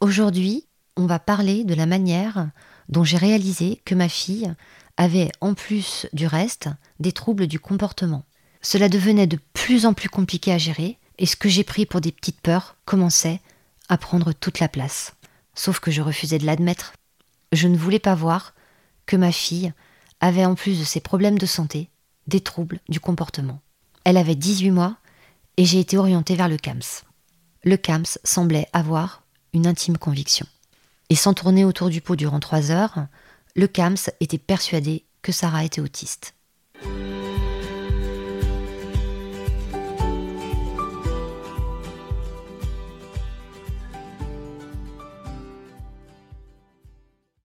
Aujourd'hui, on va parler de la manière dont j'ai réalisé que ma fille avait, en plus du reste, des troubles du comportement. Cela devenait de plus en plus compliqué à gérer, et ce que j'ai pris pour des petites peurs commençait à prendre toute la place. Sauf que je refusais de l'admettre. Je ne voulais pas voir que ma fille avait, en plus de ses problèmes de santé, des troubles du comportement. Elle avait 18 mois et j'ai été orientée vers le CAMS. Le CAMS semblait avoir une intime conviction. Et sans tourner autour du pot durant trois heures, le CAMS était persuadé que Sarah était autiste.